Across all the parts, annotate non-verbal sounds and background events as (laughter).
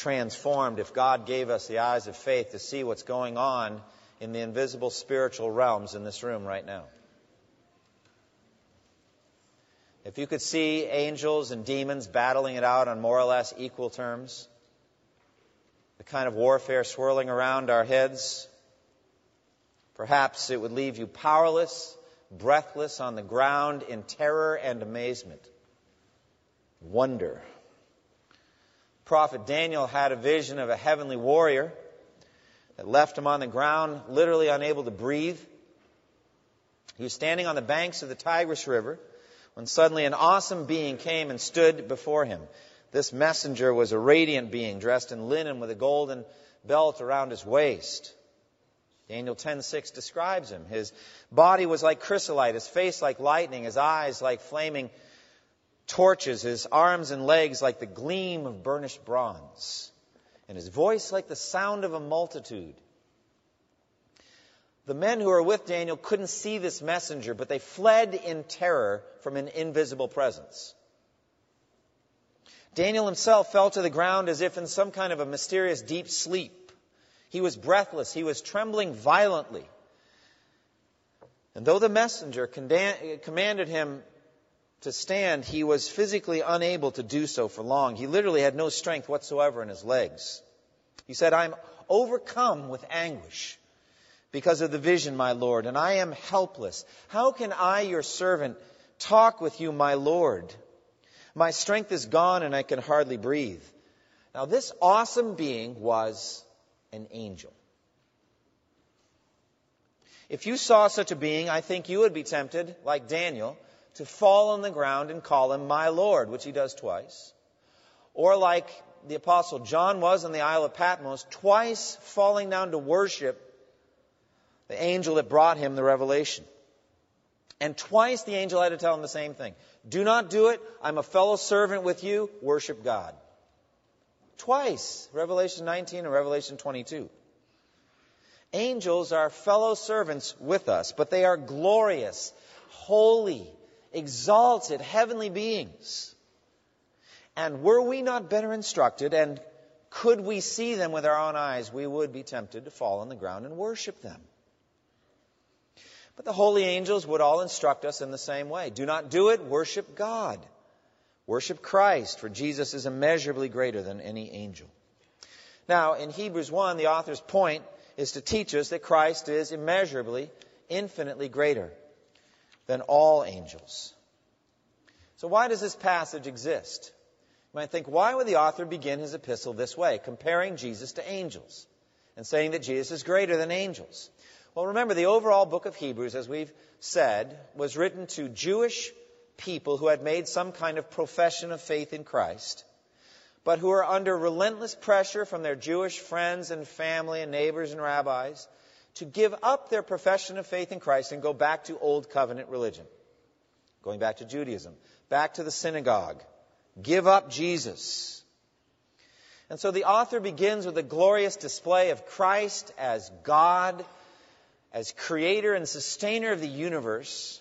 transformed if God gave us the eyes of faith to see what's going on in the invisible spiritual realms in this room right now. If you could see angels and demons battling it out on more or less equal terms, the kind of warfare swirling around our heads, perhaps it would leave you powerless, breathless on the ground in terror and amazement. Wonder prophet Daniel had a vision of a heavenly warrior that left him on the ground, literally unable to breathe. He was standing on the banks of the Tigris River when suddenly an awesome being came and stood before him. This messenger was a radiant being dressed in linen with a golden belt around his waist. Daniel 10:6 describes him. His body was like chrysolite, his face like lightning, his eyes like flaming torches, his arms and legs like the gleam of burnished bronze, and his voice like the sound of a multitude. The men who were with Daniel couldn't see this messenger, but they fled in terror from an invisible presence. Daniel himself fell to the ground as if in some kind of a mysterious deep sleep. He was breathless. He was trembling violently. And though the messenger commanded him to stand, he was physically unable to do so for long. He literally had no strength whatsoever in his legs. He said, I'm overcome with anguish because of the vision, my Lord, and I am helpless. How can I, your servant, talk with you, my Lord? My strength is gone and I can hardly breathe. Now, this awesome being was an angel. If you saw such a being, I think you would be tempted, like Daniel, to fall on the ground and call him my Lord, which he does twice. Or like the apostle John was on the Isle of Patmos, twice falling down to worship the angel that brought him the revelation. And twice the angel had to tell him the same thing. Do not do it. I'm a fellow servant with you. Worship God. Twice. Revelation 19 and Revelation 22. Angels are fellow servants with us, but they are glorious, holy, exalted heavenly beings. And were we not better instructed, and could we see them with our own eyes, we would be tempted to fall on the ground and worship them. But the holy angels would all instruct us in the same way. Do not do it, worship God. Worship Christ, for Jesus is immeasurably greater than any angel. Now, in Hebrews 1, the author's point is to teach us that Christ is immeasurably, infinitely greater than all angels. So, why does this passage exist? You might think, why would the author begin his epistle this way, comparing Jesus to angels and saying that Jesus is greater than angels? Well, remember, the overall book of Hebrews, as we've said, was written to Jewish people who had made some kind of profession of faith in Christ, but who are under relentless pressure from their Jewish friends and family and neighbors and rabbis to give up their profession of faith in Christ and go back to old covenant religion, going back to Judaism, back to the synagogue, give up Jesus. And so the author begins with a glorious display of Christ as God, as creator and sustainer of the universe.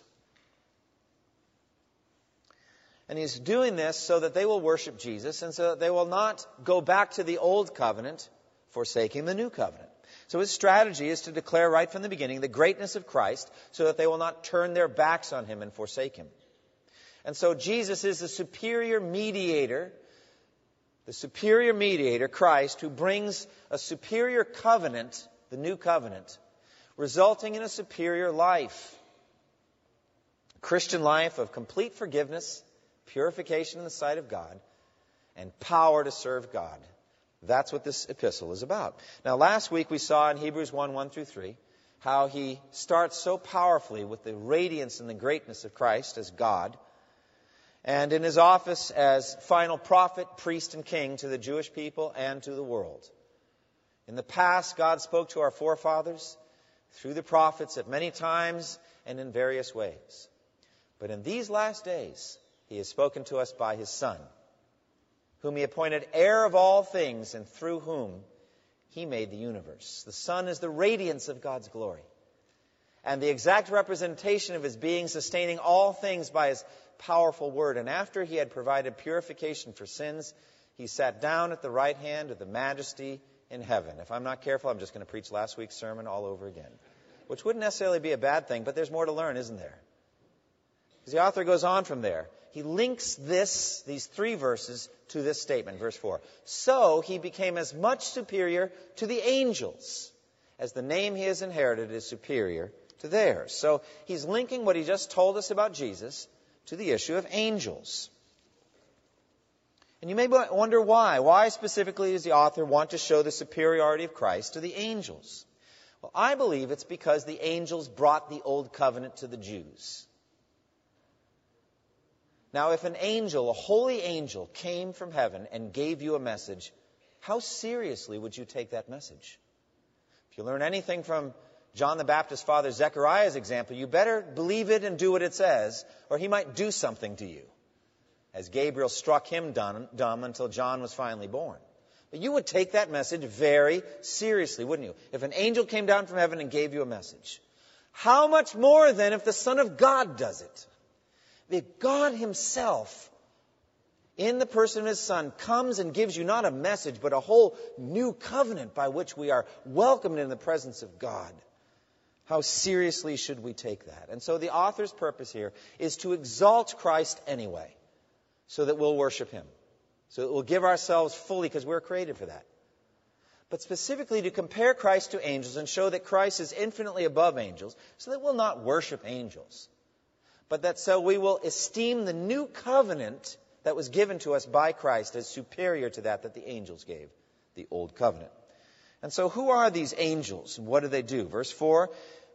And he's doing this so that they will worship Jesus and so that they will not go back to the old covenant, forsaking the new covenant. So his strategy is to declare right from the beginning the greatness of Christ so that they will not turn their backs on him and forsake him. And so Jesus is the superior mediator, the superior mediator, Christ, who brings a superior covenant, the new covenant, resulting in a superior life. A Christian life of complete forgiveness, purification in the sight of God, and power to serve God. That's what this epistle is about. Now, last week we saw in Hebrews 1 1 through 3 how he starts so powerfully with the radiance and the greatness of Christ as God, and in his office as final prophet, priest, and king to the Jewish people and to the world. In the past, God spoke to our forefathers through the prophets at many times and in various ways. But in these last days, He has spoken to us by His Son, whom He appointed heir of all things and through whom He made the universe. The Son is the radiance of God's glory and the exact representation of His being, sustaining all things by His powerful word. And after He had provided purification for sins, He sat down at the right hand of the majesty in heaven. If I'm not careful, I'm just going to preach last week's sermon all over again, which wouldn't necessarily be a bad thing, but there's more to learn, isn't there? Because the author goes on from there. He links this, these three verses to this statement, verse 4. So he became as much superior to the angels as the name he has inherited is superior to theirs. So he's linking what he just told us about Jesus to the issue of angels. And you may wonder why. Why specifically does the author want to show the superiority of Christ to the angels? Well, I believe it's because the angels brought the old covenant to the Jews. Now, if an angel, a holy angel, came from heaven and gave you a message, how seriously would you take that message? If you learn anything from John the Baptist's father Zechariah's example, you better believe it and do what it says, or he might do something to you as Gabriel struck him dumb, until John was finally born. But you would take that message very seriously, wouldn't you? If an angel came down from heaven and gave you a message. How much more then if the Son of God does it? If God Himself, in the person of His Son, comes and gives you not a message, but a whole new covenant by which we are welcomed in the presence of God. How seriously should we take that? And so the author's purpose here is to exalt Christ anyway so that we'll worship Him. So that we'll give ourselves fully because we're created for that. But specifically to compare Christ to angels and show that Christ is infinitely above angels so that we'll not worship angels. But that so we will esteem the new covenant that was given to us by Christ as superior to that that the angels gave, the old covenant. And so who are these angels? What do they do? Verse 4,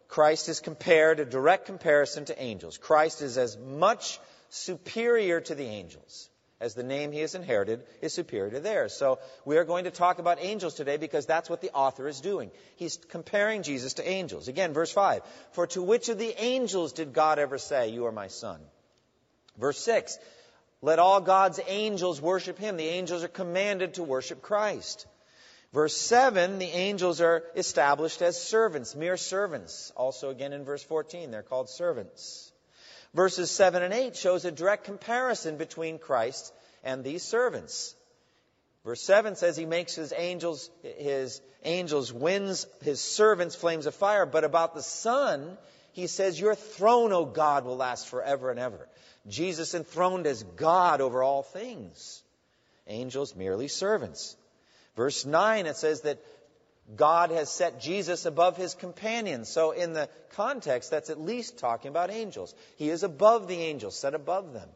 Christ is compared, a direct comparison to angels. Christ is as much superior to the angels, as the name he has inherited is superior to theirs. So we are going to talk about angels today because that's what the author is doing. He's comparing Jesus to angels. Again, verse 5. For to which of the angels did God ever say, You are my son? Verse 6. Let all God's angels worship him. The angels are commanded to worship Christ. Verse 7, the angels are established as servants, mere servants. Also, again in verse 14, they're called servants. Verses 7 and 8 shows a direct comparison between Christ and these servants. Verse 7 says he makes his angels, his angels winds, his servants flames of fire. But about the Son, he says, Your throne, O God, will last forever and ever. Jesus enthroned as God over all things. Angels merely servants. Verse 9, it says that God has set Jesus above his companions. So, in the context, that's at least talking about angels. He is above the angels, set above them.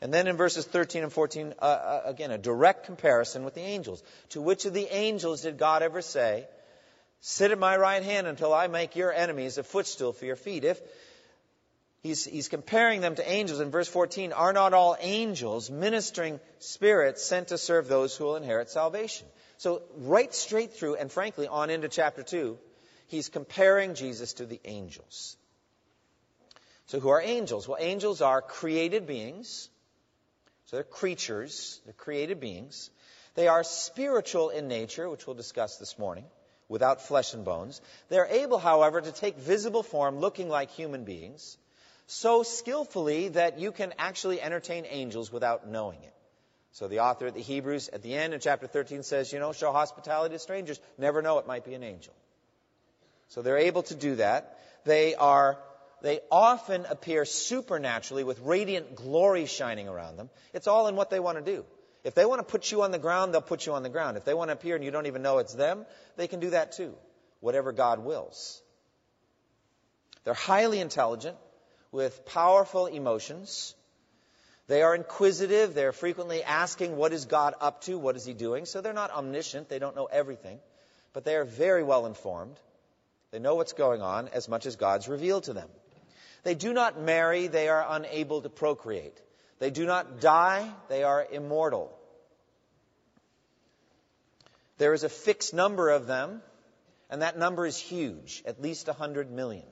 And then in verses 13 and 14, uh, uh, again, a direct comparison with the angels. To which of the angels did God ever say, Sit at my right hand until I make your enemies a footstool for your feet? If he's, he's comparing them to angels in verse 14, are not all angels ministering spirits sent to serve those who will inherit salvation? So, right straight through, and frankly, on into chapter 2, he's comparing Jesus to the angels. So, who are angels? Well, angels are created beings. So, they're creatures, they're created beings. They are spiritual in nature, which we'll discuss this morning, without flesh and bones. They're able, however, to take visible form looking like human beings so skillfully that you can actually entertain angels without knowing it. So the author of the Hebrews at the end in chapter 13 says, you know, show hospitality to strangers. Never know it might be an angel. So they're able to do that. They are, they often appear supernaturally with radiant glory shining around them. It's all in what they want to do. If they want to put you on the ground, they'll put you on the ground. If they want to appear and you don't even know it's them, they can do that too. Whatever God wills. They're highly intelligent with powerful emotions. They are inquisitive. They're frequently asking, what is God up to? What is he doing? So they're not omniscient. They don't know everything. But they are very well informed. They know what's going on as much as God's revealed to them. They do not marry. They are unable to procreate. They do not die. They are immortal. There is a fixed number of them, and that number is huge, at least 100 million.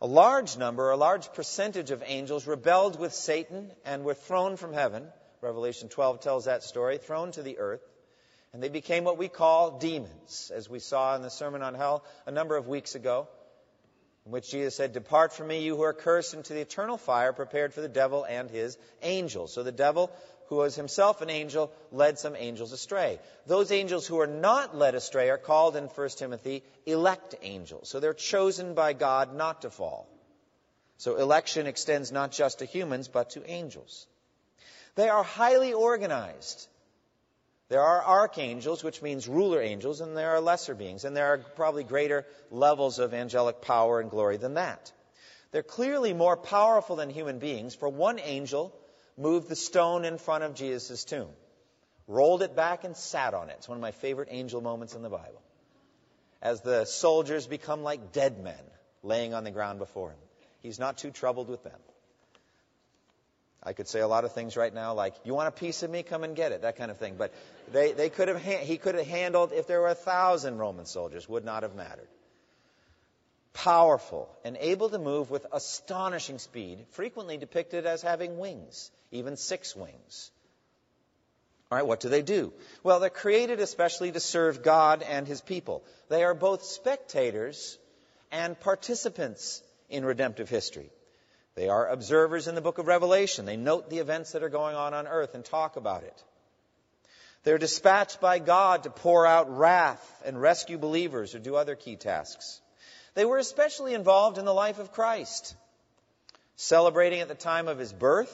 A large number, a large percentage of angels rebelled with Satan and were thrown from heaven. Revelation 12 tells that story, thrown to the earth. And they became what we call demons, as we saw in the Sermon on Hell a number of weeks ago, in which Jesus said, Depart from me, you who are cursed, into the eternal fire prepared for the devil and his angels. So the devil who was himself an angel, led some angels astray. Those angels who are not led astray are called in 1 Timothy elect angels. So they're chosen by God not to fall. So election extends not just to humans, but to angels. They are highly organized. There are archangels, which means ruler angels, and there are lesser beings, and there are probably greater levels of angelic power and glory than that. They're clearly more powerful than human beings, for one angel moved the stone in front of Jesus' tomb, rolled it back, and sat on it. It's one of my favorite angel moments in the Bible. As the soldiers become like dead men laying on the ground before him, he's not too troubled with them. I could say a lot of things right now, like, you want a piece of me? Come and get it, that kind of thing. But they, they could have, he could have handled, if there were a thousand Roman soldiers, would not have mattered powerful, and able to move with astonishing speed, frequently depicted as having wings, even six wings. All right, what do they do? Well, they're created especially to serve God and his people. They are both spectators and participants in redemptive history. They are observers in the book of Revelation. They note the events that are going on on earth and talk about it. They're dispatched by God to pour out wrath and rescue believers or do other key tasks. They were especially involved in the life of Christ, celebrating at the time of his birth,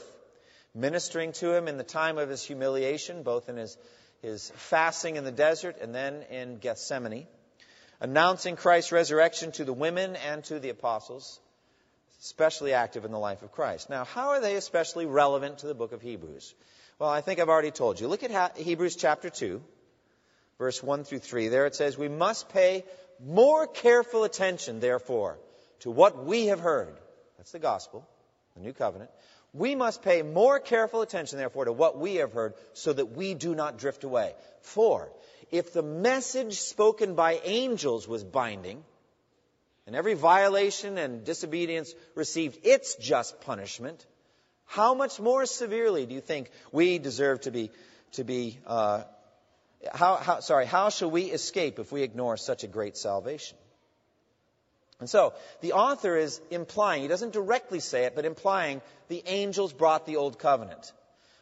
ministering to him in the time of his humiliation, both in his, his fasting in the desert and then in Gethsemane, announcing Christ's resurrection to the women and to the apostles, especially active in the life of Christ. Now, how are they especially relevant to the book of Hebrews? Well, I think I've already told you. Look at Hebrews chapter 2, verse 1 through 3. There it says, We must pay more careful attention, therefore, to what we have heard. That's the gospel, the new covenant. We must pay more careful attention, therefore, to what we have heard so that we do not drift away. For if the message spoken by angels was binding, and every violation and disobedience received its just punishment, how much more severely do you think we deserve to be, to be uh, how, how, sorry, how shall we escape if we ignore such a great salvation? And so, the author is implying, he doesn't directly say it, but implying the angels brought the old covenant.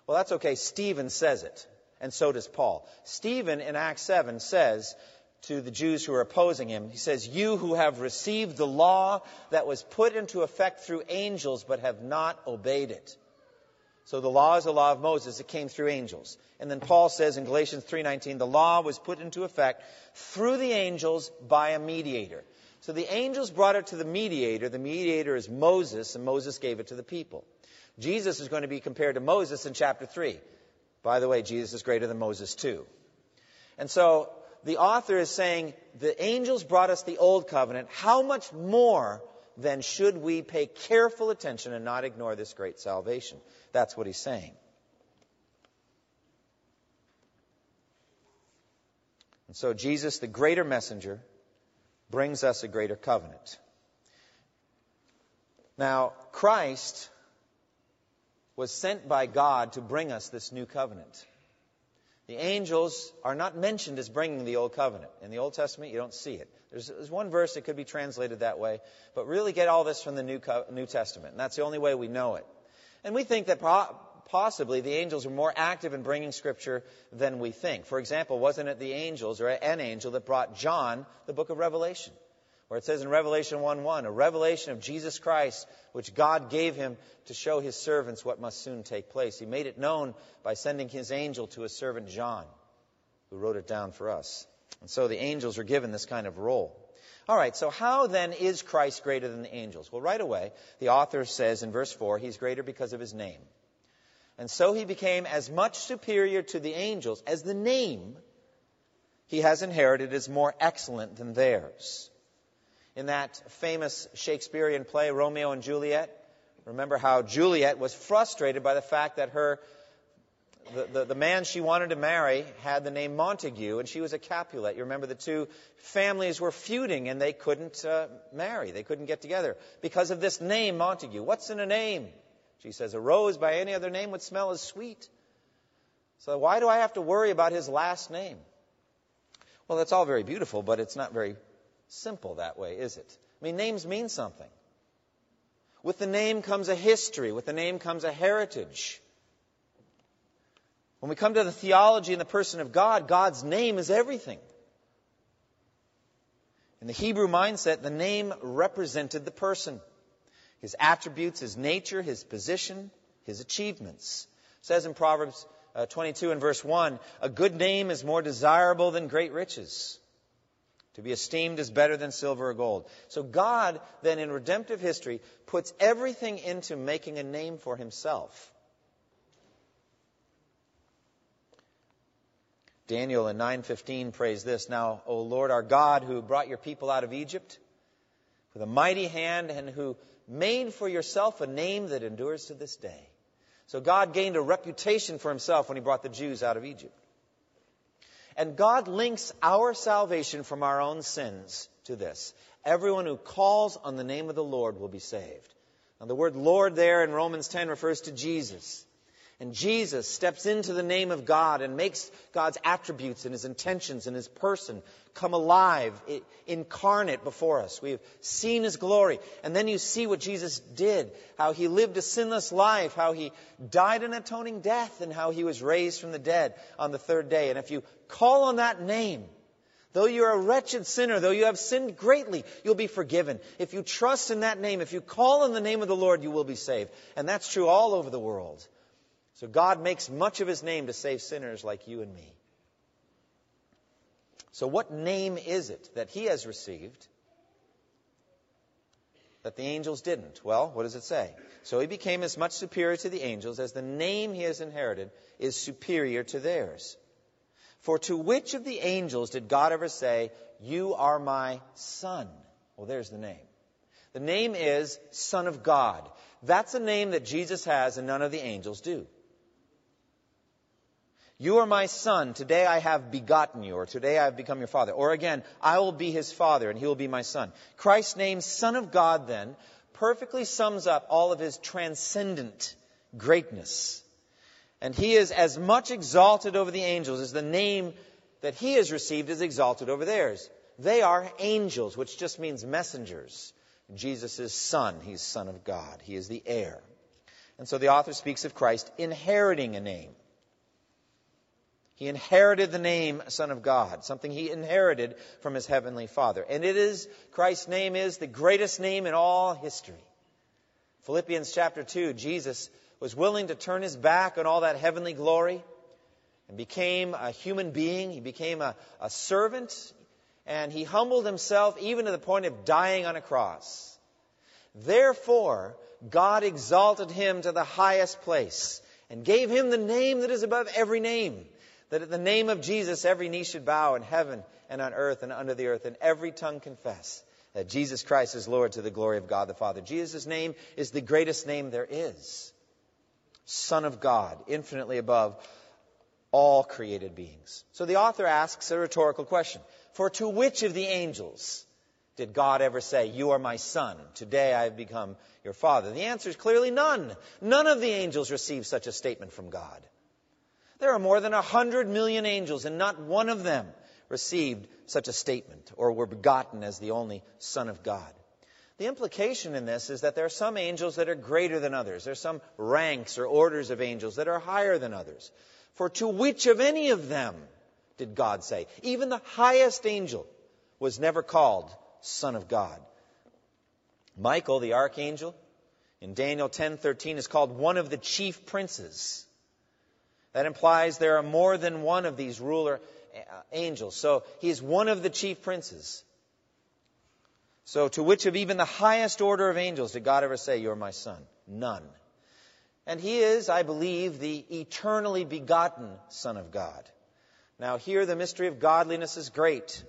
Well, that's okay. Stephen says it, and so does Paul. Stephen in Acts 7 says to the Jews who are opposing him, he says, You who have received the law that was put into effect through angels but have not obeyed it. So the law is the law of Moses. It came through angels. And then Paul says in Galatians 3:19, the law was put into effect through the angels by a mediator. So the angels brought it to the mediator. The mediator is Moses, and Moses gave it to the people. Jesus is going to be compared to Moses in chapter 3. By the way, Jesus is greater than Moses too. And so the author is saying the angels brought us the old covenant. How much more then should we pay careful attention and not ignore this great salvation? That's what he's saying. And so Jesus, the greater messenger, brings us a greater covenant. Now, Christ was sent by God to bring us this new covenant. The angels are not mentioned as bringing the old covenant. In the Old Testament, you don't see it. There's, there's one verse that could be translated that way, but really get all this from the New, New Testament, and that's the only way we know it. And we think that possibly the angels are more active in bringing Scripture than we think. For example, wasn't it the angels or an angel that brought John the book of Revelation? Where it says in Revelation 1:1, a revelation of Jesus Christ, which God gave him to show his servants what must soon take place. He made it known by sending his angel to his servant John, who wrote it down for us. And so the angels are given this kind of role. All right, so how then is Christ greater than the angels? Well, right away, the author says in verse 4, he's greater because of his name. And so he became as much superior to the angels as the name he has inherited is more excellent than theirs. In that famous Shakespearean play, Romeo and Juliet, remember how Juliet was frustrated by the fact that her the, the, the, man she wanted to marry had the name Montague, and she was a Capulet. You remember the two families were feuding, and they couldn't uh, marry. They couldn't get together because of this name, Montague. What's in a name? She says, A rose by any other name would smell as sweet. So why do I have to worry about his last name? Well, that's all very beautiful, but it's not very simple that way, is it? I mean, names mean something. With the name comes a history, with the name comes a heritage. When we come to the theology and the person of God, God's name is everything. In the Hebrew mindset, the name represented the person, his attributes, his nature, his position, his achievements. It says in Proverbs uh, 22 and verse 1, a good name is more desirable than great riches. To be esteemed is better than silver or gold. So God, then in redemptive history, puts everything into making a name for himself. Daniel in 9:15 prays this, "Now, O Lord our God, who brought your people out of Egypt with a mighty hand and who made for yourself a name that endures to this day." So God gained a reputation for himself when he brought the Jews out of Egypt. And God links our salvation from our own sins to this. Everyone who calls on the name of the Lord will be saved. Now, the word Lord there in Romans 10 refers to Jesus. And Jesus steps into the name of God and makes God's attributes and his intentions and his person come alive, incarnate before us. We've seen his glory. And then you see what Jesus did, how he lived a sinless life, how he died an atoning death, and how he was raised from the dead on the third day. And if you call on that name, Though you're a wretched sinner, though you have sinned greatly, you'll be forgiven. If you trust in that name, if you call on the name of the Lord, you will be saved. And that's true all over the world. So God makes much of his name to save sinners like you and me. So, what name is it that he has received that the angels didn't? Well, what does it say? So he became as much superior to the angels as the name he has inherited is superior to theirs. For to which of the angels did God ever say, You are my son? Well, there's the name. The name is Son of God. That's a name that Jesus has and none of the angels do. You are my son. Today I have begotten you, or today I have become your father. Or again, I will be his father, and he will be my son. Christ's name, Son of God, then, perfectly sums up all of his transcendent greatness. And he is as much exalted over the angels as the name that he has received is exalted over theirs. They are angels, which just means messengers. Jesus is son. He's son of God. He is the heir. And so the author speaks of Christ inheriting a name. He inherited the name Son of God, something he inherited from his heavenly Father. And it is, Christ's name is the greatest name in all history. Philippians chapter 2, Jesus was willing to turn his back on all that heavenly glory and became a human being. He became a, a servant and he humbled himself even to the point of dying on a cross. Therefore, God exalted him to the highest place and gave him the name that is above every name that at the name of Jesus every knee should bow in heaven and on earth and under the earth, and every tongue confess that Jesus Christ is Lord to the glory of God the Father. Jesus' name is the greatest name there is. Son of God, infinitely above all created beings. So the author asks a rhetorical question. For to which of the angels did God ever say, You are my son, today I have become your father? The answer is clearly none. None of the angels received such a statement from God. There are more than a hundred million angels, and not one of them received such a statement or were begotten as the only Son of God. The implication in this is that there are some angels that are greater than others. There are some ranks or orders of angels that are higher than others. For to which of any of them did God say? Even the highest angel was never called Son of God. Michael, the archangel, in Daniel 10:13 is called one of the chief princes. That implies there are more than one of these ruler uh, angels. So he is one of the chief princes. So to which of even the highest order of angels did God ever say, You're my son? None. And he is, I believe, the eternally begotten Son of God. Now, here the mystery of godliness is great.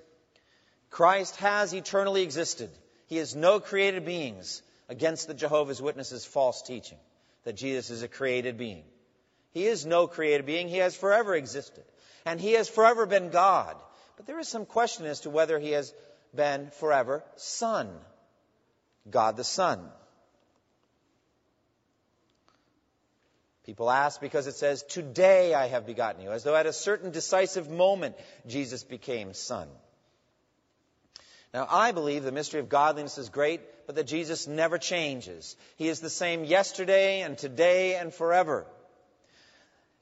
Christ has eternally existed. He is no created beings against the Jehovah's Witnesses' false teaching that Jesus is a created being. He is no created being. He has forever existed. And he has forever been God. But there is some question as to whether he has been forever Son. God the Son. People ask because it says, Today I have begotten you, as though at a certain decisive moment Jesus became Son. Now, I believe the mystery of godliness is great, but that Jesus never changes. He is the same yesterday and today and forever.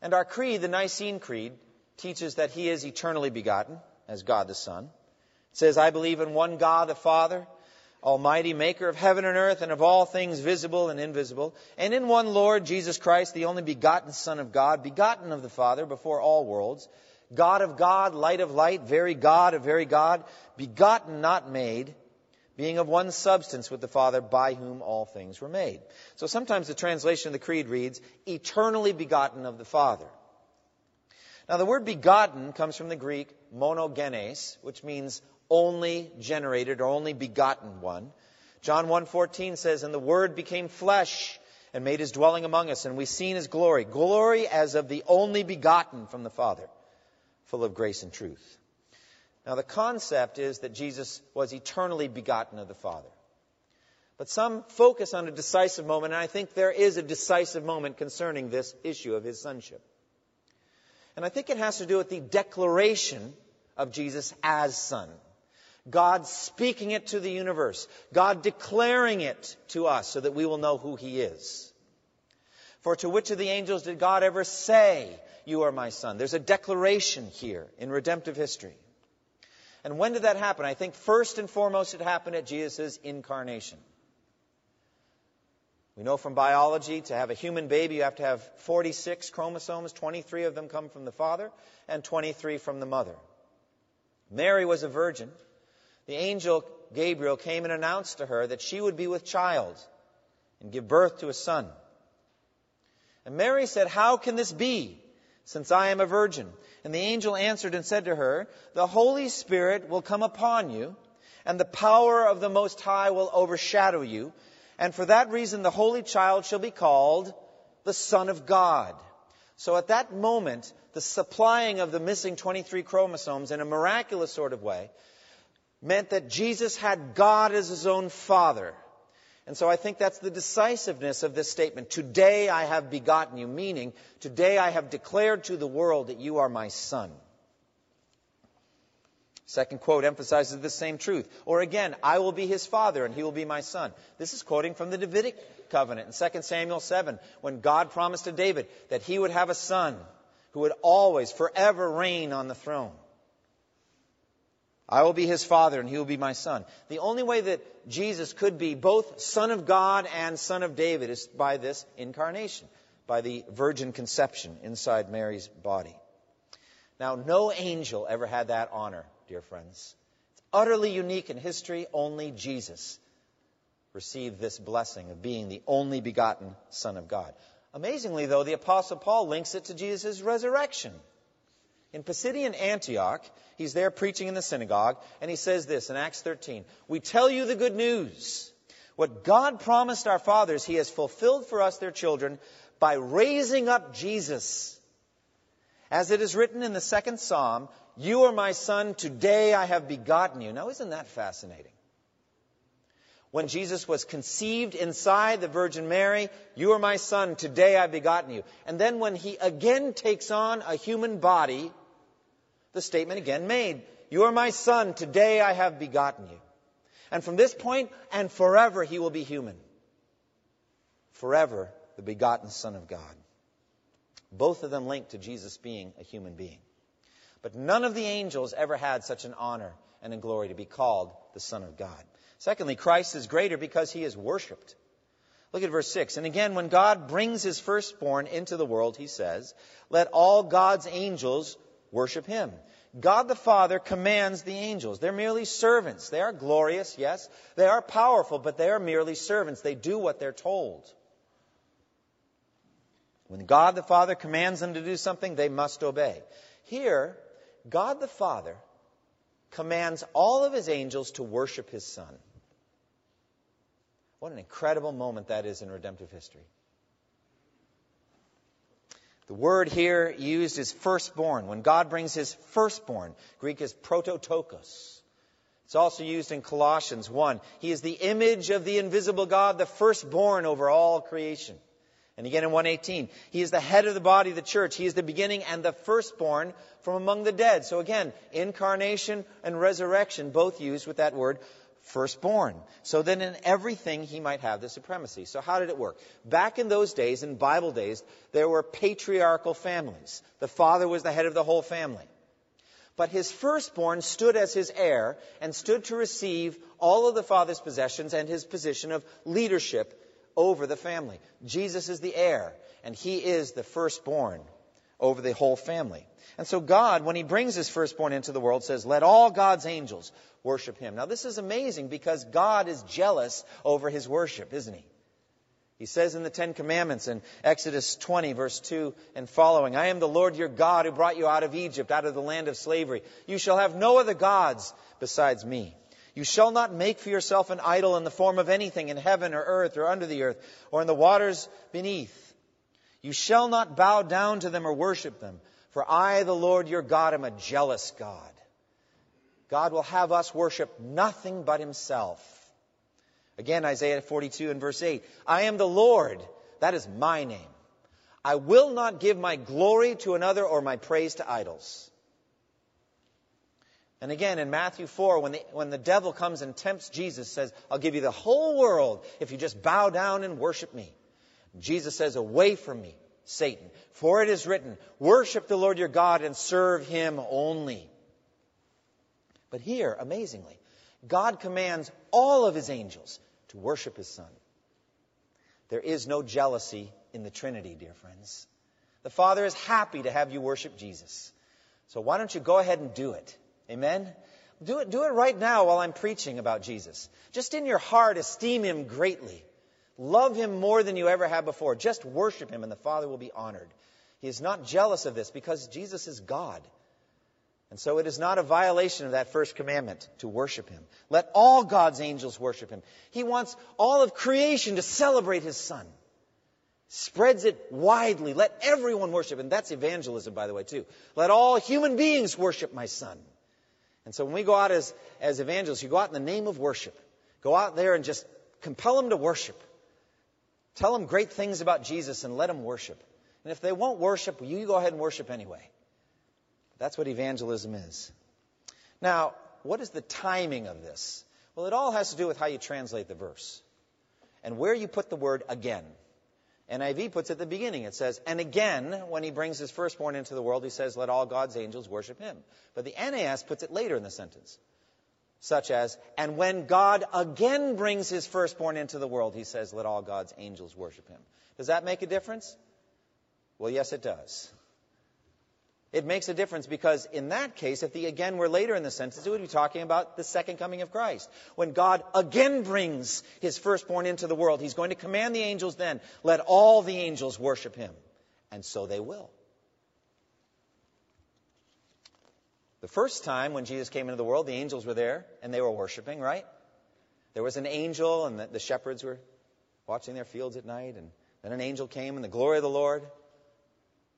And our creed, the Nicene Creed, teaches that He is eternally begotten as God the Son. It says, I believe in one God the Father, Almighty, maker of heaven and earth and of all things visible and invisible, and in one Lord Jesus Christ, the only begotten Son of God, begotten of the Father before all worlds God of God, light of light, very God of very God, begotten, not made, being of one substance with the Father, by whom all things were made. So sometimes the translation of the Creed reads, eternally begotten of the Father. Now the word begotten comes from the Greek monogenes, which means only generated or only begotten one. John 1:14 says, "And the word became flesh and made his dwelling among us, and we seen his glory, glory as of the only begotten from the Father." full of grace and truth. Now, the concept is that Jesus was eternally begotten of the Father. But some focus on a decisive moment, and I think there is a decisive moment concerning this issue of his sonship. And I think it has to do with the declaration of Jesus as Son. God speaking it to the universe. God declaring it to us so that we will know who He is. For to which of the angels did God ever say, you are my son. There's a declaration here in redemptive history. And when did that happen? I think first and foremost it happened at Jesus' incarnation. We know from biology to have a human baby, you have to have 46 chromosomes. 23 of them come from the father, and 23 from the mother. Mary was a virgin. The angel Gabriel came and announced to her that she would be with child and give birth to a son. And Mary said, How can this be? since I am a virgin. And the angel answered and said to her, The Holy Spirit will come upon you, and the power of the Most High will overshadow you. And for that reason, the Holy Child shall be called the Son of God. So at that moment, the supplying of the missing 23 chromosomes in a miraculous sort of way meant that Jesus had God as his own Father. And so I think that's the decisiveness of this statement. Today I have begotten you, meaning, today I have declared to the world that you are my son. Second quote emphasizes the same truth. Or again, I will be his father and he will be my son. This is quoting from the Davidic covenant in 2 Samuel 7, when God promised to David that he would have a son who would always, forever reign on the throne. I will be his father and he will be my son. The only way that Jesus could be both son of God and son of David is by this incarnation, by the virgin conception inside Mary's body. Now, no angel ever had that honor, dear friends. It's utterly unique in history. Only Jesus received this blessing of being the only begotten Son of God. Amazingly, though, the Apostle Paul links it to Jesus' resurrection. In Pisidian Antioch, he's there preaching in the synagogue, and he says this in Acts 13 We tell you the good news. What God promised our fathers, he has fulfilled for us, their children, by raising up Jesus. As it is written in the second psalm, You are my son, today I have begotten you. Now, isn't that fascinating? when Jesus was conceived inside the Virgin Mary, You are my son, today I've begotten you. And then when he again takes on a human body, the statement again made, You are my son, today I have begotten you. And from this point and forever he will be human. Forever the begotten Son of God. Both of them linked to Jesus being a human being. But none of the angels ever had such an honor and a glory to be called the Son of God. Secondly, Christ is greater because he is worshiped. Look at verse 6. And again, when God brings his firstborn into the world, he says, Let all God's angels worship him. God the Father commands the angels. They're merely servants. They are glorious, yes. They are powerful, but they are merely servants. They do what they're told. When God the Father commands them to do something, they must obey. Here, God the Father commands all of his angels to worship his Son. What an incredible moment that is in redemptive history. The word here used is firstborn. When God brings his firstborn, Greek is prototokos. It's also used in Colossians 1. He is the image of the invisible God, the firstborn over all creation. And again in 118, he is the head of the body of the church. He is the beginning and the firstborn from among the dead. So again, incarnation and resurrection both used with that word firstborn. So then in everything he might have the supremacy. So how did it work? Back in those days, in Bible days, there were patriarchal families. The father was the head of the whole family. But his firstborn stood as his heir and stood to receive all of the father's possessions and his position of leadership over the family. Jesus is the heir, and he is the firstborn over the whole family. And so God, when he brings his firstborn into the world, says, Let all God's angels worship him. Now, this is amazing because God is jealous over his worship, isn't he? He says in the Ten Commandments in Exodus 20, verse 2 and following, I am the Lord your God who brought you out of Egypt, out of the land of slavery. You shall have no other gods besides me. You shall not make for yourself an idol in the form of anything in heaven or earth or under the earth or in the waters beneath. You shall not bow down to them or worship them, for I, the Lord your God, am a jealous God. God will have us worship nothing but himself. Again, Isaiah 42 and verse 8. I am the Lord. That is my name. I will not give my glory to another or my praise to idols. And again, in Matthew 4, when the, when the devil comes and tempts Jesus, says, I'll give you the whole world if you just bow down and worship me. Jesus says, Away from me, Satan. For it is written, Worship the Lord your God and serve him only. But here, amazingly, God commands all of his angels to worship his son. There is no jealousy in the Trinity, dear friends. The Father is happy to have you worship Jesus. So why don't you go ahead and do it? Amen? Do it, do it right now while I'm preaching about Jesus. Just in your heart, esteem him greatly. Love him more than you ever have before. Just worship him and the Father will be honored. He is not jealous of this because Jesus is God. And so it is not a violation of that first commandment to worship him. Let all God's angels worship him. He wants all of creation to celebrate his son. Spreads it widely. Let everyone worship. And that's evangelism, by the way, too. Let all human beings worship my son. And so when we go out as, as evangelists, you go out in the name of worship. Go out there and just compel them to worship. Tell them great things about Jesus and let them worship. And if they won't worship, you go ahead and worship anyway. That's what evangelism is. Now, what is the timing of this? Well, it all has to do with how you translate the verse and where you put the word again. NIV puts it at the beginning. It says, and again, when he brings his firstborn into the world, he says, let all God's angels worship him. But the NAS puts it later in the sentence such as, and when God again brings his firstborn into the world, he says, let all God's angels worship him. Does that make a difference? Well, yes, it does. It makes a difference because in that case, if the again were later in the sentence, it would be talking about the second coming of Christ. When God again brings his firstborn into the world, he's going to command the angels then, let all the angels worship him. And so they will. The first time when Jesus came into the world, the angels were there and they were worshiping, right? There was an angel and the, the shepherds were watching their fields at night and then an angel came and the glory of the Lord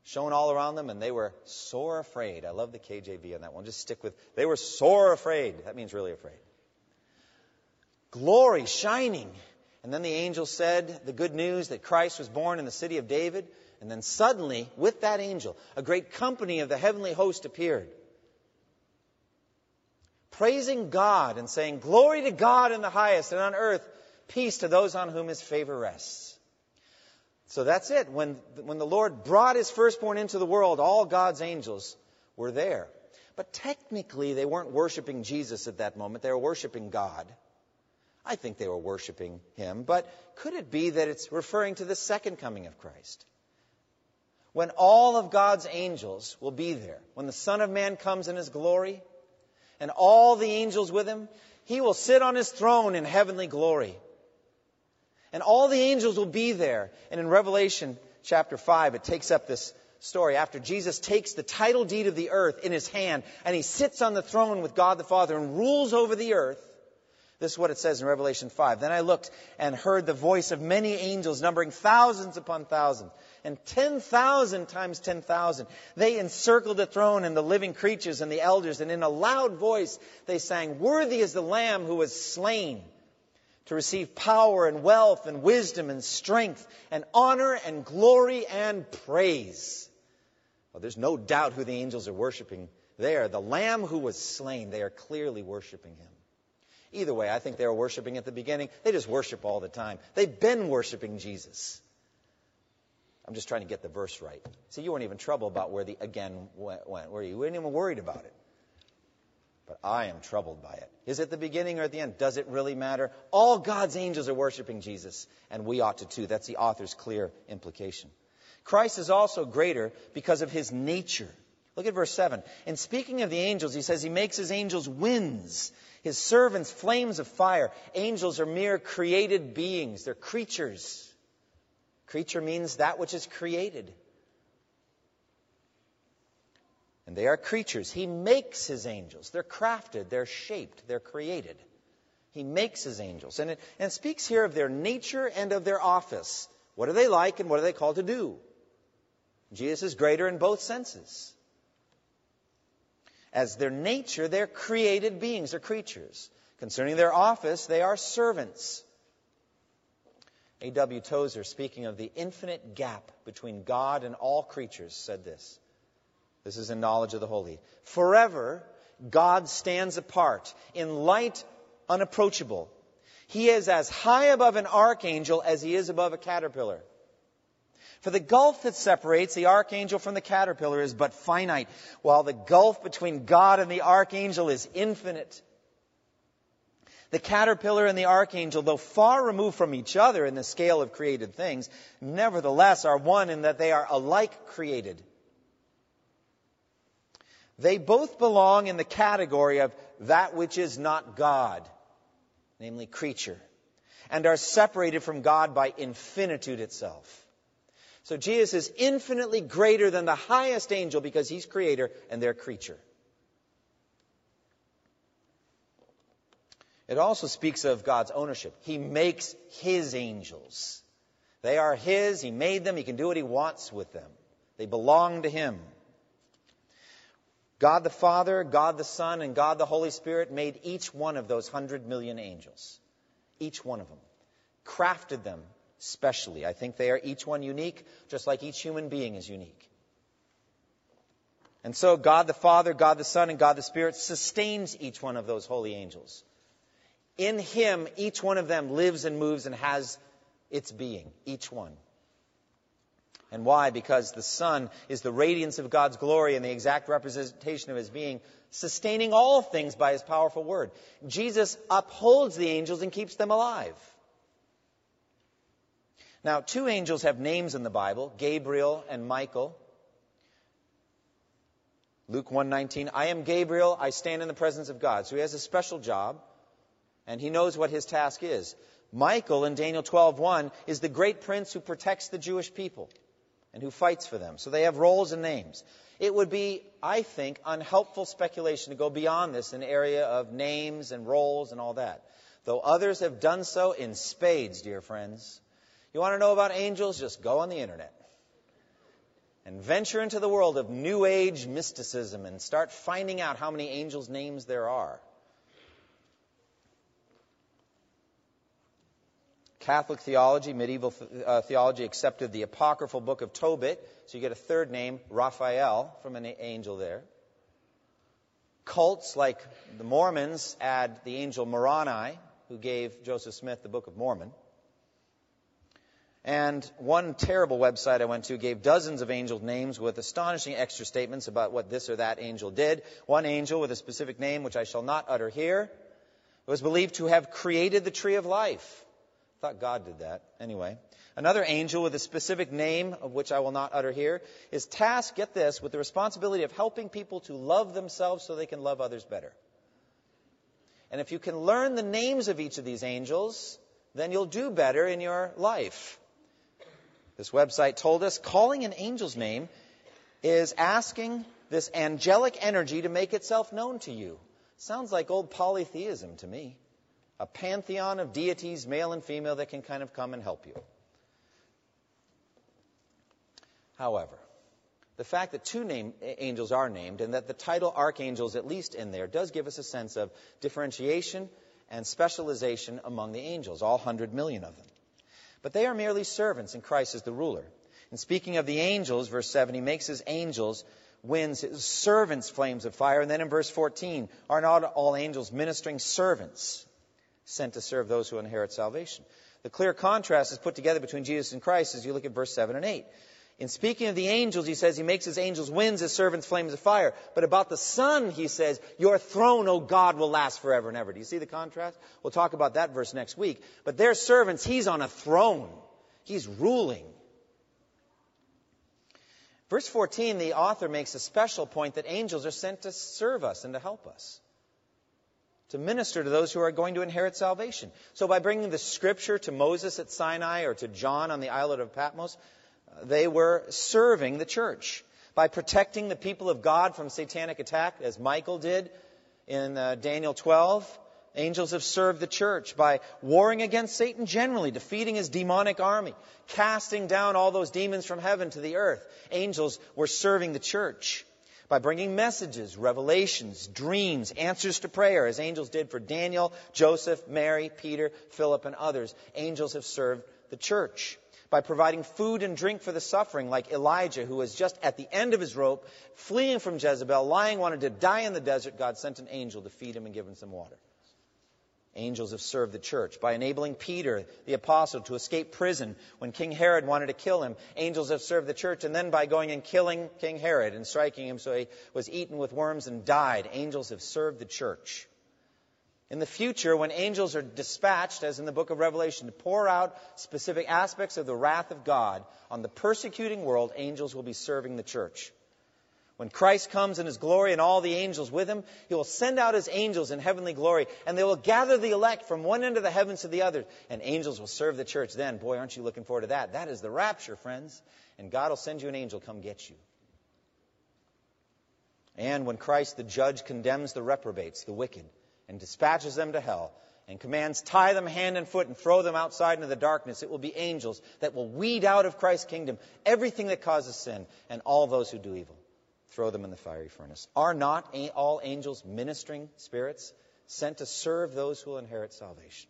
shone all around them and they were sore afraid. I love the KJV on that one. Just stick with, they were sore afraid. That means really afraid. Glory shining. And then the angel said the good news that Christ was born in the city of David. And then suddenly, with that angel, a great company of the heavenly host appeared praising God and saying, Glory to God in the highest, and on earth, peace to those on whom his favor rests. So that's it. When, when the Lord brought his firstborn into the world, all God's angels were there. But technically, they weren't worshiping Jesus at that moment. They were worshiping God. I think they were worshiping him. But could it be that it's referring to the second coming of Christ? When all of God's angels will be there, when the Son of Man comes in his glory, and all the angels with him. He will sit on his throne in heavenly glory. And all the angels will be there. And in Revelation chapter 5, it takes up this story after Jesus takes the title deed of the earth in his hand and he sits on the throne with God the Father and rules over the earth. This is what it says in Revelation 5. Then I looked and heard the voice of many angels, numbering thousands upon thousands, and 10,000 times 10,000. They encircled the throne and the living creatures and the elders, and in a loud voice they sang, Worthy is the Lamb who was slain to receive power and wealth and wisdom and strength and honor and glory and praise. Well, there's no doubt who the angels are worshiping there. The Lamb who was slain, they are clearly worshiping him. Either way, I think they were worshiping at the beginning. They just worship all the time. They've been worshiping Jesus. I'm just trying to get the verse right. See, you weren't even troubled about where the again went, were you? You weren't even worried about it. But I am troubled by it. Is it the beginning or at the end? Does it really matter? All God's angels are worshiping Jesus, and we ought to too. That's the author's clear implication. Christ is also greater because of his nature. Look at verse 7. In speaking of the angels, he says he makes his angels winds, his servants flames of fire. Angels are mere created beings, they're creatures. Creature means that which is created. And they are creatures. He makes his angels. They're crafted, they're shaped, they're created. He makes his angels. And it, and it speaks here of their nature and of their office. What are they like and what are they called to do? Jesus is greater in both senses. As their nature, they're created beings, they're creatures. Concerning their office, they are servants. A.W. Tozer, speaking of the infinite gap between God and all creatures, said this. This is in knowledge of the holy. Forever, God stands apart, in light unapproachable. He is as high above an archangel as he is above a caterpillar. For the gulf that separates the archangel from the caterpillar is but finite, while the gulf between God and the archangel is infinite. The caterpillar and the archangel, though far removed from each other in the scale of created things, nevertheless are one in that they are alike created. They both belong in the category of that which is not God, namely creature, and are separated from God by infinitude itself. So Jesus is infinitely greater than the highest angel because he's creator and they're creature. It also speaks of God's ownership. He makes his angels. They are his. He made them. He can do what he wants with them. They belong to him. God the Father, God the Son, and God the Holy Spirit made each one of those hundred million angels. Each one of them. Crafted them specially. I think they are each one unique, just like each human being is unique. And so God the Father, God the Son, and God the Spirit sustains each one of those holy angels. In Him, each one of them lives and moves and has its being, each one. And why? Because the Son is the radiance of God's glory and the exact representation of His being, sustaining all things by His powerful word. Jesus upholds the angels and keeps them alive. Now, two angels have names in the Bible, Gabriel and Michael. Luke 1:19, I am Gabriel, I stand in the presence of God. So he has a special job and he knows what his task is. Michael in Daniel 12:1 is the great prince who protects the Jewish people and who fights for them. So they have roles and names. It would be, I think, unhelpful speculation to go beyond this in the area of names and roles and all that. Though others have done so in spades, dear friends. You want to know about angels? Just go on the internet and venture into the world of New Age mysticism and start finding out how many angels' names there are. Catholic theology, medieval uh, theology accepted the apocryphal book of Tobit, so you get a third name, Raphael, from an angel there. Cults like the Mormons add the angel Moroni, who gave Joseph Smith the Book of Mormon. And one terrible website I went to gave dozens of angel names with astonishing extra statements about what this or that angel did. One angel with a specific name, which I shall not utter here, was believed to have created the tree of life. Thought God did that. Anyway. Another angel with a specific name, of which I will not utter here, is tasked, get this, with the responsibility of helping people to love themselves so they can love others better. And if you can learn the names of each of these angels, then you'll do better in your life. This website told us calling an angel's name is asking this angelic energy to make itself known to you. Sounds like old polytheism to me. A pantheon of deities, male and female, that can kind of come and help you. However, the fact that two name, angels are named and that the title archangels, at least in there, does give us a sense of differentiation and specialization among the angels, all 100 million of them. But they are merely servants, and Christ is the ruler. And speaking of the angels, verse 7, he makes his angels winds, his servants flames of fire. And then in verse 14, are not all angels ministering servants sent to serve those who inherit salvation? The clear contrast is put together between Jesus and Christ as you look at verse 7 and 8. In speaking of the angels, he says he makes his angels winds, his servants flames of fire. But about the Son, he says, Your throne, O God, will last forever and ever. Do you see the contrast? We'll talk about that verse next week. But their servants, he's on a throne. He's ruling. Verse 14, the author makes a special point that angels are sent to serve us and to help us, to minister to those who are going to inherit salvation. So by bringing the scripture to Moses at Sinai or to John on the islet of Patmos, they were serving the church. By protecting the people of God from satanic attack, as Michael did in uh, Daniel 12, Angels have served the church by warring against Satan generally, defeating his demonic army, casting down all those demons from heaven to the earth. Angels were serving the church by bringing messages, revelations, dreams, answers to prayer, as angels did for Daniel, Joseph, Mary, Peter, Philip, and others. Angels have served the church by providing food and drink for the suffering, like Elijah, who was just at the end of his rope, fleeing from Jezebel, lying, wanted to die in the desert. God sent an angel to feed him and give him some water. Angels have served the church by enabling Peter, the apostle, to escape prison when King Herod wanted to kill him. Angels have served the church, and then by going and killing King Herod and striking him so he was eaten with worms and died. Angels have served the church. In the future, when angels are dispatched, as in the book of Revelation, to pour out specific aspects of the wrath of God on the persecuting world, angels will be serving the church. When Christ comes in his glory and all the angels with him, he will send out his angels in heavenly glory, and they will gather the elect from one end of the heavens to the other, and angels will serve the church then. Boy, aren't you looking forward to that? That is the rapture, friends. And God will send you an angel come get you. And when Christ the judge condemns the reprobates, the wicked, and dispatches them to hell, and commands tie them hand and foot and throw them outside into the darkness, it will be angels that will weed out of Christ's kingdom everything that causes sin and all those who do evil throw them in the fiery furnace. Are not all angels ministering spirits sent to serve those who will inherit salvation?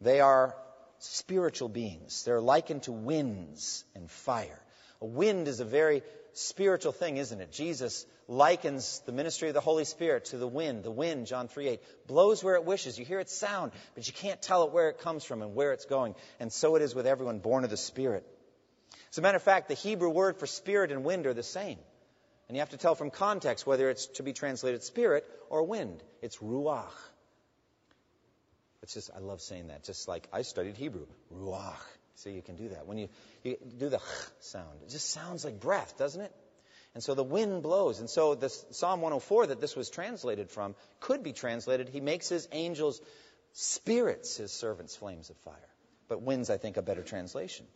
They are spiritual beings. They're likened to winds and fire. A wind is a very spiritual thing, isn't it? Jesus likens the ministry of the Holy Spirit to the wind. The wind, John 3 8, blows where it wishes. You hear its sound, but you can't tell it where it comes from and where it's going. And so it is with everyone born of the Spirit. As a matter of fact, the Hebrew word for spirit and wind are the same. And you have to tell from context whether it's to be translated spirit or wind. It's ruach. It's just, I love saying that. Just like I studied Hebrew. Ruach. So you can do that. When you, you do the ch sound, it just sounds like breath, doesn't it? And so the wind blows. And so this Psalm 104 that this was translated from could be translated, He makes His angels spirits, His servants flames of fire. But wind's, I think, a better translation.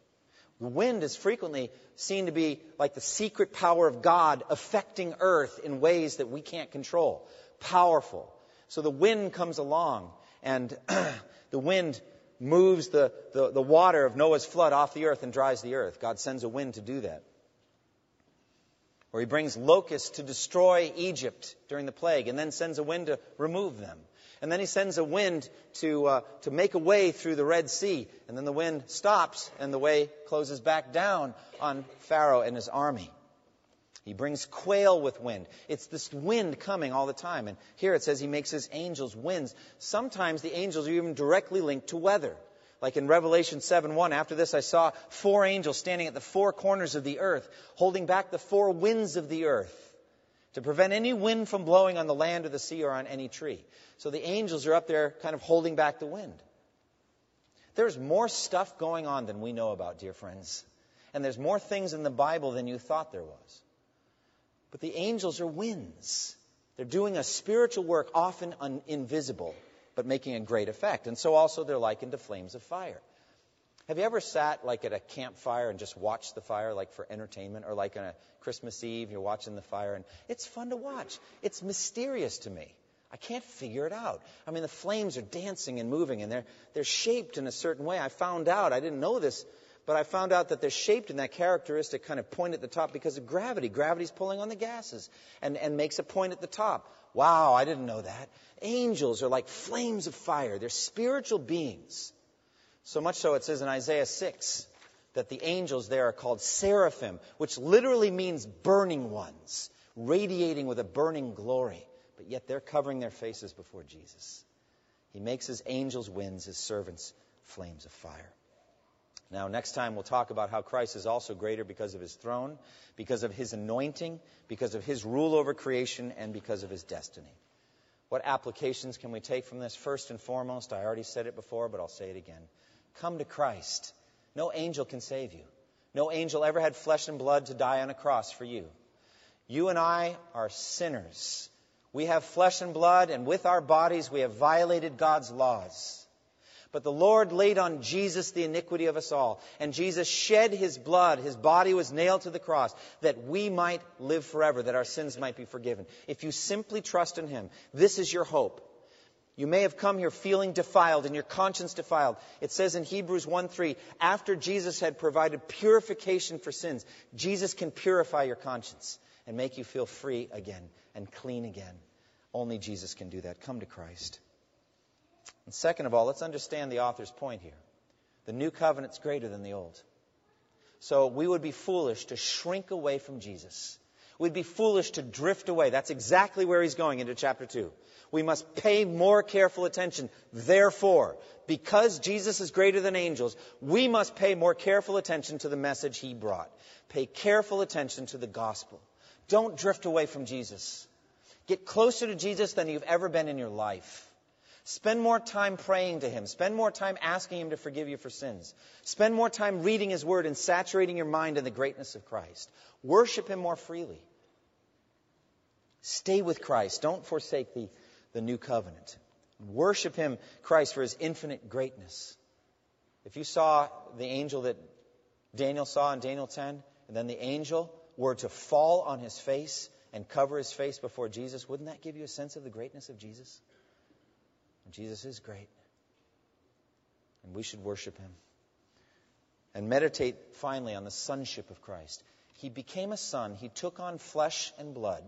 The wind is frequently seen to be like the secret power of God affecting earth in ways that we can't control. Powerful. So the wind comes along and (clears throat) the wind moves the, the, the, water of Noah's flood off the earth and dries the earth. God sends a wind to do that. Or he brings locusts to destroy Egypt during the plague and then sends a wind to remove them. And then he sends a wind to, uh, to make a way through the Red Sea. And then the wind stops and the way closes back down on Pharaoh and his army. He brings quail with wind. It's this wind coming all the time. And here it says he makes his angels winds. Sometimes the angels are even directly linked to weather. Like in Revelation 7 1, after this I saw four angels standing at the four corners of the earth, holding back the four winds of the earth to prevent any wind from blowing on the land or the sea or on any tree. So the angels are up there kind of holding back the wind. There's more stuff going on than we know about, dear friends. And there's more things in the Bible than you thought there was. But the angels are winds. They're doing a spiritual work, often un- invisible, but making a great effect. And so also they're likened to flames of fire. Have you ever sat like at a campfire and just watched the fire like for entertainment or like on a Christmas Eve you're watching the fire and it's fun to watch. It's mysterious to me. I can't figure it out. I mean, the flames are dancing and moving, and they're, they're shaped in a certain way. I found out, I didn't know this, but I found out that they're shaped in that characteristic kind of point at the top because of gravity. Gravity's pulling on the gases and, and makes a point at the top. Wow, I didn't know that. Angels are like flames of fire, they're spiritual beings. So much so, it says in Isaiah 6 that the angels there are called seraphim, which literally means burning ones, radiating with a burning glory. But yet they're covering their faces before Jesus. He makes his angels winds, his servants flames of fire. Now, next time we'll talk about how Christ is also greater because of his throne, because of his anointing, because of his rule over creation, and because of his destiny. What applications can we take from this? First and foremost, I already said it before, but I'll say it again. Come to Christ. No angel can save you. No angel ever had flesh and blood to die on a cross for you. You and I are sinners. We have flesh and blood, and with our bodies we have violated God's laws. But the Lord laid on Jesus the iniquity of us all. And Jesus shed his blood. His body was nailed to the cross that we might live forever, that our sins might be forgiven. If you simply trust in him, this is your hope. You may have come here feeling defiled and your conscience defiled. It says in Hebrews 1 3, after Jesus had provided purification for sins, Jesus can purify your conscience and make you feel free again and clean again. Only Jesus can do that. Come to Christ. And second of all, let's understand the author's point here. The new covenant's greater than the old. So we would be foolish to shrink away from Jesus. We'd be foolish to drift away. That's exactly where he's going into chapter 2. We must pay more careful attention. Therefore, because Jesus is greater than angels, we must pay more careful attention to the message he brought. Pay careful attention to the gospel. Don't drift away from Jesus. Get closer to Jesus than you've ever been in your life. Spend more time praying to Him. Spend more time asking Him to forgive you for sins. Spend more time reading His Word and saturating your mind in the greatness of Christ. Worship Him more freely. Stay with Christ. Don't forsake the, the new covenant. Worship Him, Christ, for His infinite greatness. If you saw the angel that Daniel saw in Daniel 10, and then the angel were to fall on his face and cover his face before Jesus, wouldn't that give you a sense of the greatness of Jesus? Jesus is great. And we should worship him. And meditate finally on the sonship of Christ. He became a son, he took on flesh and blood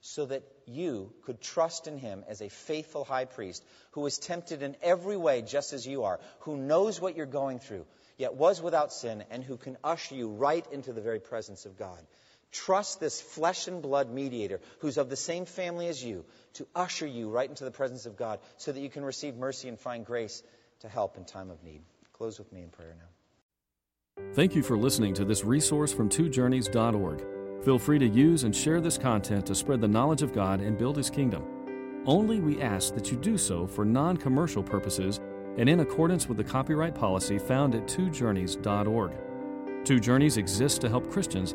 so that you could trust in him as a faithful high priest who was tempted in every way just as you are, who knows what you're going through, yet was without sin, and who can usher you right into the very presence of God. Trust this flesh and blood mediator who's of the same family as you to usher you right into the presence of God so that you can receive mercy and find grace to help in time of need. Close with me in prayer now. Thank you for listening to this resource from twojourneys.org. Feel free to use and share this content to spread the knowledge of God and build His kingdom. Only we ask that you do so for non commercial purposes and in accordance with the copyright policy found at twojourneys.org. Two Journeys exists to help Christians